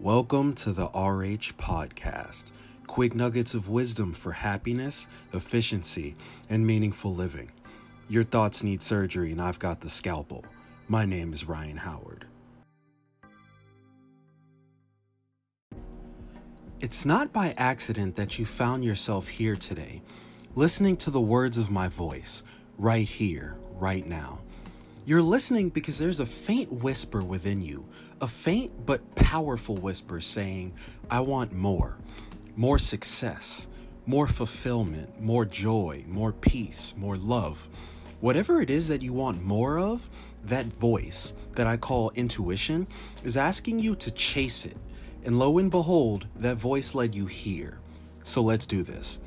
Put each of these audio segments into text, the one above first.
Welcome to the RH Podcast. Quick nuggets of wisdom for happiness, efficiency, and meaningful living. Your thoughts need surgery, and I've got the scalpel. My name is Ryan Howard. It's not by accident that you found yourself here today, listening to the words of my voice, right here, right now. You're listening because there's a faint whisper within you, a faint but powerful whisper saying, I want more, more success, more fulfillment, more joy, more peace, more love. Whatever it is that you want more of, that voice that I call intuition is asking you to chase it. And lo and behold, that voice led you here. So let's do this.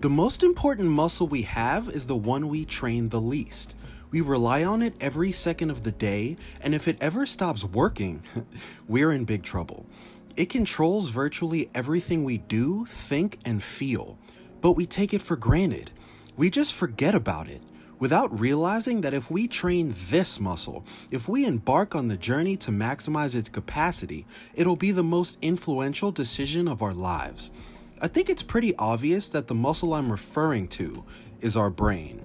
The most important muscle we have is the one we train the least. We rely on it every second of the day, and if it ever stops working, we're in big trouble. It controls virtually everything we do, think, and feel, but we take it for granted. We just forget about it without realizing that if we train this muscle, if we embark on the journey to maximize its capacity, it'll be the most influential decision of our lives. I think it's pretty obvious that the muscle I'm referring to is our brain.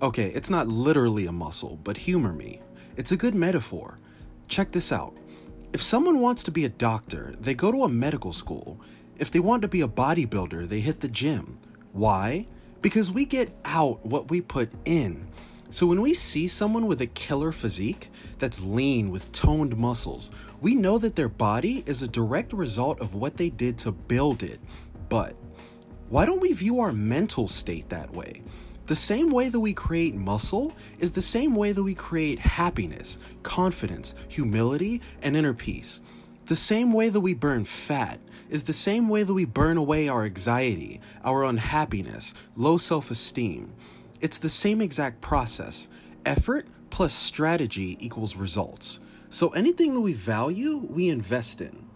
Okay, it's not literally a muscle, but humor me. It's a good metaphor. Check this out. If someone wants to be a doctor, they go to a medical school. If they want to be a bodybuilder, they hit the gym. Why? Because we get out what we put in. So when we see someone with a killer physique that's lean with toned muscles, we know that their body is a direct result of what they did to build it. But why don't we view our mental state that way? The same way that we create muscle is the same way that we create happiness, confidence, humility, and inner peace. The same way that we burn fat is the same way that we burn away our anxiety, our unhappiness, low self esteem. It's the same exact process. Effort plus strategy equals results. So anything that we value, we invest in.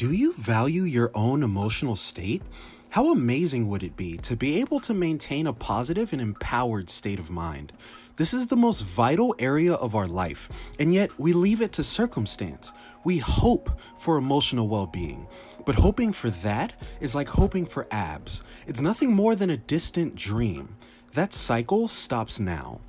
Do you value your own emotional state? How amazing would it be to be able to maintain a positive and empowered state of mind? This is the most vital area of our life, and yet we leave it to circumstance. We hope for emotional well being, but hoping for that is like hoping for abs. It's nothing more than a distant dream. That cycle stops now.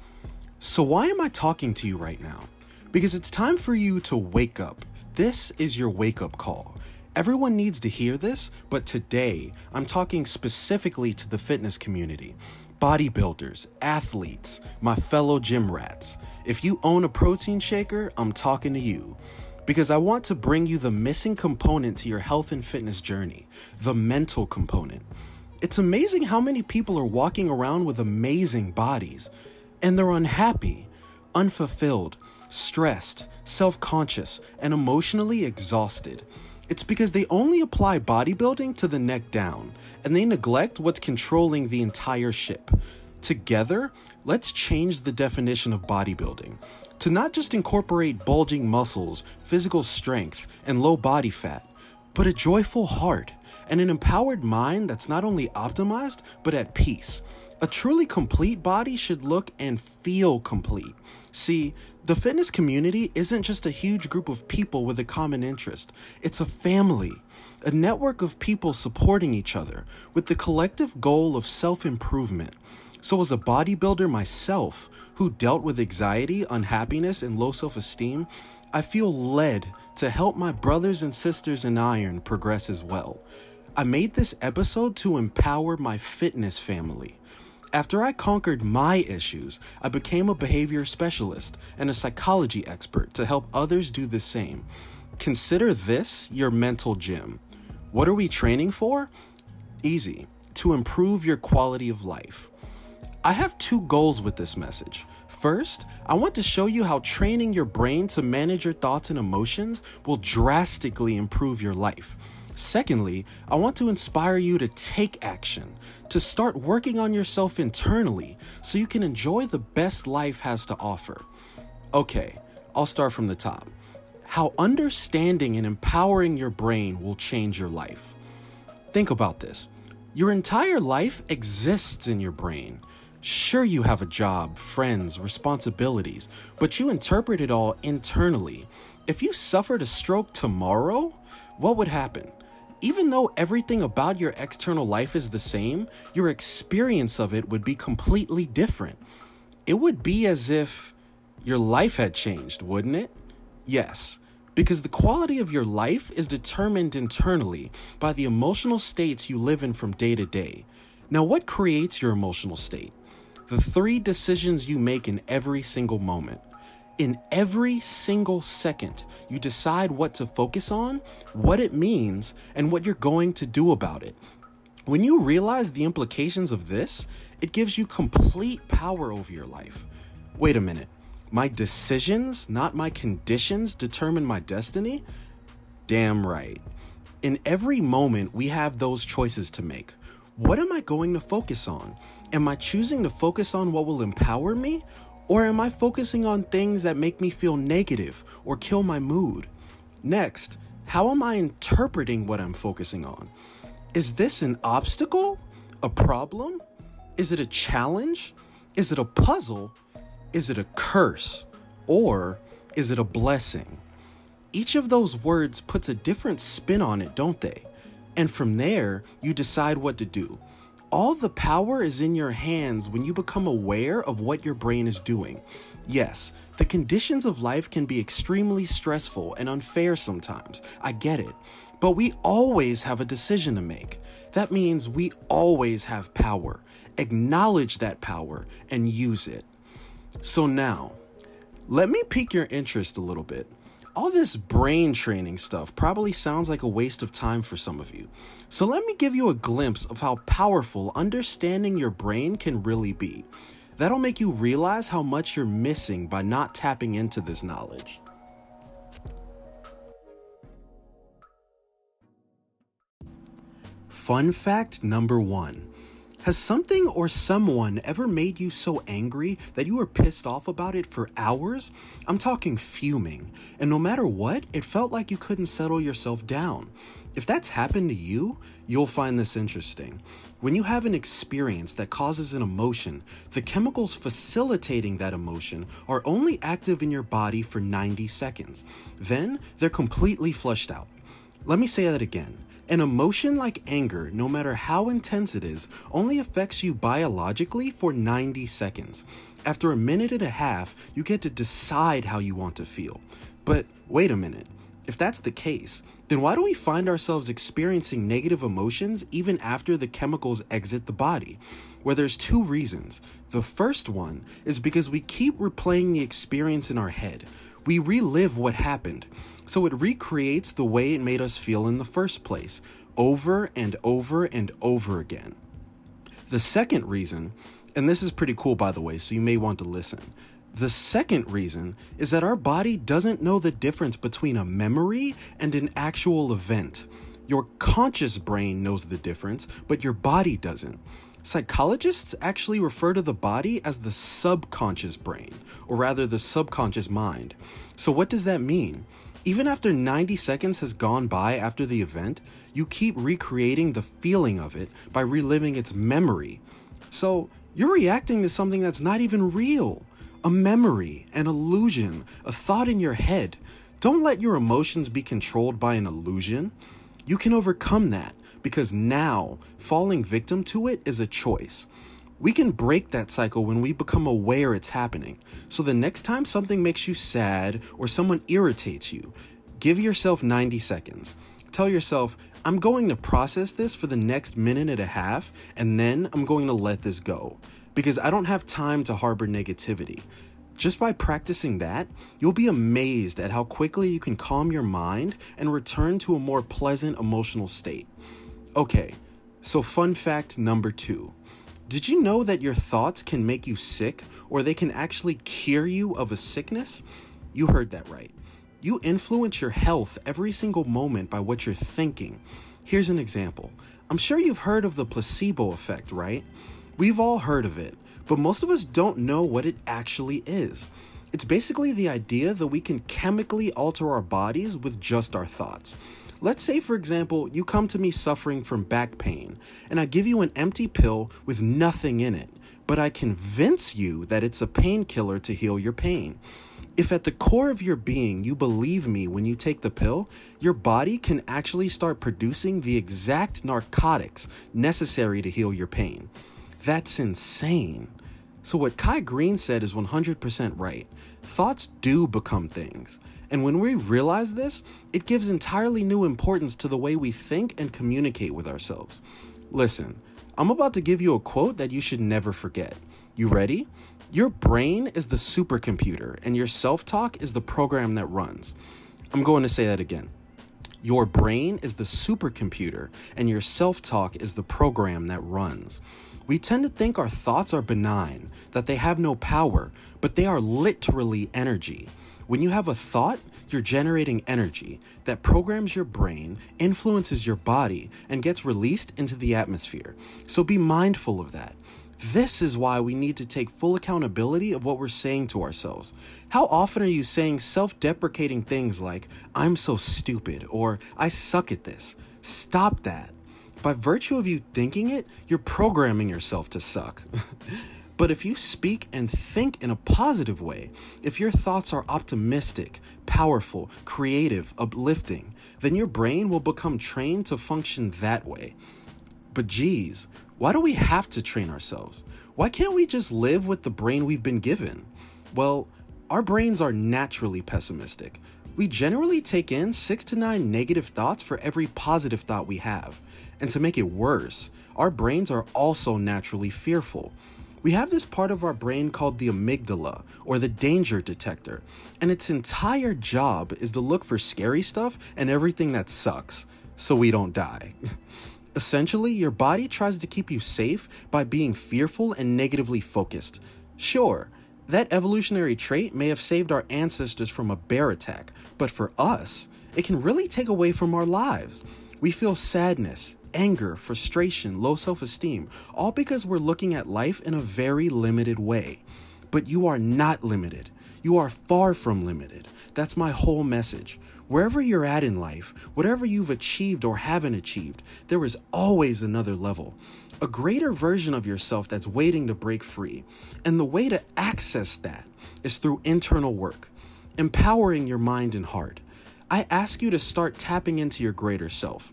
So, why am I talking to you right now? Because it's time for you to wake up. This is your wake up call. Everyone needs to hear this, but today I'm talking specifically to the fitness community bodybuilders, athletes, my fellow gym rats. If you own a protein shaker, I'm talking to you. Because I want to bring you the missing component to your health and fitness journey the mental component. It's amazing how many people are walking around with amazing bodies and they're unhappy, unfulfilled, stressed, self conscious, and emotionally exhausted. It's because they only apply bodybuilding to the neck down, and they neglect what's controlling the entire ship. Together, let's change the definition of bodybuilding to not just incorporate bulging muscles, physical strength, and low body fat, but a joyful heart and an empowered mind that's not only optimized, but at peace. A truly complete body should look and feel complete. See, the fitness community isn't just a huge group of people with a common interest, it's a family, a network of people supporting each other with the collective goal of self improvement. So, as a bodybuilder myself, who dealt with anxiety, unhappiness, and low self esteem, I feel led to help my brothers and sisters in iron progress as well. I made this episode to empower my fitness family. After I conquered my issues, I became a behavior specialist and a psychology expert to help others do the same. Consider this your mental gym. What are we training for? Easy to improve your quality of life. I have two goals with this message. First, I want to show you how training your brain to manage your thoughts and emotions will drastically improve your life. Secondly, I want to inspire you to take action, to start working on yourself internally so you can enjoy the best life has to offer. Okay, I'll start from the top. How understanding and empowering your brain will change your life. Think about this your entire life exists in your brain. Sure, you have a job, friends, responsibilities, but you interpret it all internally. If you suffered a stroke tomorrow, what would happen? Even though everything about your external life is the same, your experience of it would be completely different. It would be as if your life had changed, wouldn't it? Yes, because the quality of your life is determined internally by the emotional states you live in from day to day. Now, what creates your emotional state? The three decisions you make in every single moment. In every single second, you decide what to focus on, what it means, and what you're going to do about it. When you realize the implications of this, it gives you complete power over your life. Wait a minute. My decisions, not my conditions, determine my destiny? Damn right. In every moment, we have those choices to make. What am I going to focus on? Am I choosing to focus on what will empower me or am I focusing on things that make me feel negative or kill my mood? Next, how am I interpreting what I'm focusing on? Is this an obstacle? A problem? Is it a challenge? Is it a puzzle? Is it a curse? Or is it a blessing? Each of those words puts a different spin on it, don't they? And from there, you decide what to do. All the power is in your hands when you become aware of what your brain is doing. Yes, the conditions of life can be extremely stressful and unfair sometimes. I get it. But we always have a decision to make. That means we always have power. Acknowledge that power and use it. So now, let me pique your interest a little bit all this brain training stuff probably sounds like a waste of time for some of you. So let me give you a glimpse of how powerful understanding your brain can really be. That'll make you realize how much you're missing by not tapping into this knowledge. Fun fact number one has something or someone ever made you so angry that you were pissed off about it for hours? I'm talking fuming. And no matter what, it felt like you couldn't settle yourself down. If that's happened to you, you'll find this interesting. When you have an experience that causes an emotion, the chemicals facilitating that emotion are only active in your body for 90 seconds. Then they're completely flushed out. Let me say that again. An emotion like anger, no matter how intense it is, only affects you biologically for 90 seconds. After a minute and a half, you get to decide how you want to feel. But wait a minute. If that's the case, then why do we find ourselves experiencing negative emotions even after the chemicals exit the body? Well, there's two reasons. The first one is because we keep replaying the experience in our head. We relive what happened. So it recreates the way it made us feel in the first place, over and over and over again. The second reason, and this is pretty cool by the way, so you may want to listen. The second reason is that our body doesn't know the difference between a memory and an actual event. Your conscious brain knows the difference, but your body doesn't. Psychologists actually refer to the body as the subconscious brain, or rather the subconscious mind. So, what does that mean? Even after 90 seconds has gone by after the event, you keep recreating the feeling of it by reliving its memory. So, you're reacting to something that's not even real a memory, an illusion, a thought in your head. Don't let your emotions be controlled by an illusion. You can overcome that because now falling victim to it is a choice. We can break that cycle when we become aware it's happening. So the next time something makes you sad or someone irritates you, give yourself 90 seconds. Tell yourself, I'm going to process this for the next minute and a half, and then I'm going to let this go. Because I don't have time to harbor negativity. Just by practicing that, you'll be amazed at how quickly you can calm your mind and return to a more pleasant emotional state. Okay, so fun fact number two did you know that your thoughts can make you sick or they can actually cure you of a sickness? You heard that right. You influence your health every single moment by what you're thinking. Here's an example. I'm sure you've heard of the placebo effect, right? We've all heard of it, but most of us don't know what it actually is. It's basically the idea that we can chemically alter our bodies with just our thoughts. Let's say, for example, you come to me suffering from back pain, and I give you an empty pill with nothing in it. but I convince you that it's a painkiller to heal your pain. If at the core of your being you believe me when you take the pill, your body can actually start producing the exact narcotics necessary to heal your pain. That's insane. So, what Kai Greene said is 100% right. Thoughts do become things. And when we realize this, it gives entirely new importance to the way we think and communicate with ourselves. Listen, I'm about to give you a quote that you should never forget. You ready? Your brain is the supercomputer, and your self talk is the program that runs. I'm going to say that again. Your brain is the supercomputer, and your self talk is the program that runs. We tend to think our thoughts are benign, that they have no power, but they are literally energy. When you have a thought, you're generating energy that programs your brain, influences your body, and gets released into the atmosphere. So be mindful of that. This is why we need to take full accountability of what we're saying to ourselves. How often are you saying self deprecating things like, I'm so stupid, or I suck at this? Stop that. By virtue of you thinking it, you're programming yourself to suck. but if you speak and think in a positive way, if your thoughts are optimistic, powerful, creative, uplifting, then your brain will become trained to function that way. But geez, why do we have to train ourselves? Why can't we just live with the brain we've been given? Well, our brains are naturally pessimistic. We generally take in six to nine negative thoughts for every positive thought we have. And to make it worse, our brains are also naturally fearful. We have this part of our brain called the amygdala, or the danger detector, and its entire job is to look for scary stuff and everything that sucks, so we don't die. Essentially, your body tries to keep you safe by being fearful and negatively focused. Sure, that evolutionary trait may have saved our ancestors from a bear attack, but for us, it can really take away from our lives. We feel sadness, anger, frustration, low self esteem, all because we're looking at life in a very limited way. But you are not limited. You are far from limited. That's my whole message. Wherever you're at in life, whatever you've achieved or haven't achieved, there is always another level, a greater version of yourself that's waiting to break free. And the way to access that is through internal work, empowering your mind and heart. I ask you to start tapping into your greater self.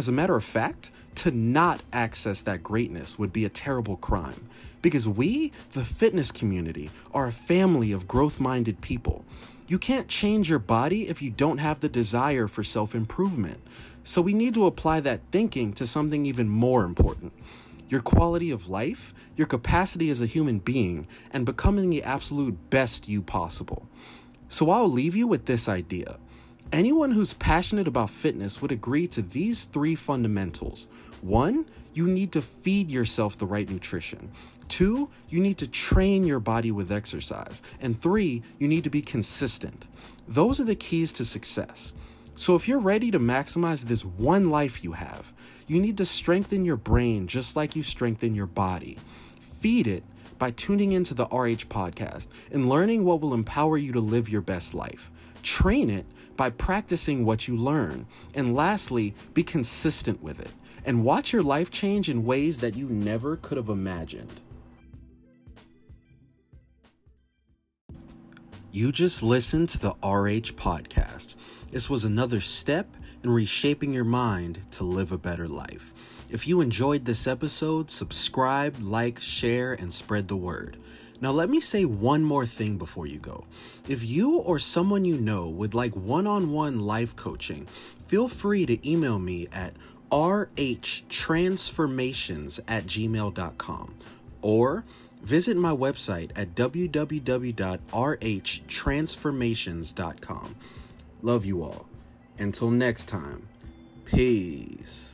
As a matter of fact, to not access that greatness would be a terrible crime because we, the fitness community, are a family of growth minded people. You can't change your body if you don't have the desire for self improvement. So we need to apply that thinking to something even more important your quality of life, your capacity as a human being, and becoming the absolute best you possible. So I'll leave you with this idea. Anyone who's passionate about fitness would agree to these three fundamentals. One, you need to feed yourself the right nutrition. Two, you need to train your body with exercise. And three, you need to be consistent. Those are the keys to success. So if you're ready to maximize this one life you have, you need to strengthen your brain just like you strengthen your body. Feed it by tuning into the RH podcast and learning what will empower you to live your best life. Train it by practicing what you learn. And lastly, be consistent with it and watch your life change in ways that you never could have imagined. You just listened to the RH podcast. This was another step in reshaping your mind to live a better life. If you enjoyed this episode, subscribe, like, share, and spread the word. Now, let me say one more thing before you go. If you or someone you know would like one on one life coaching, feel free to email me at rhtransformations at gmail.com or Visit my website at www.rhtransformations.com. Love you all. Until next time, peace.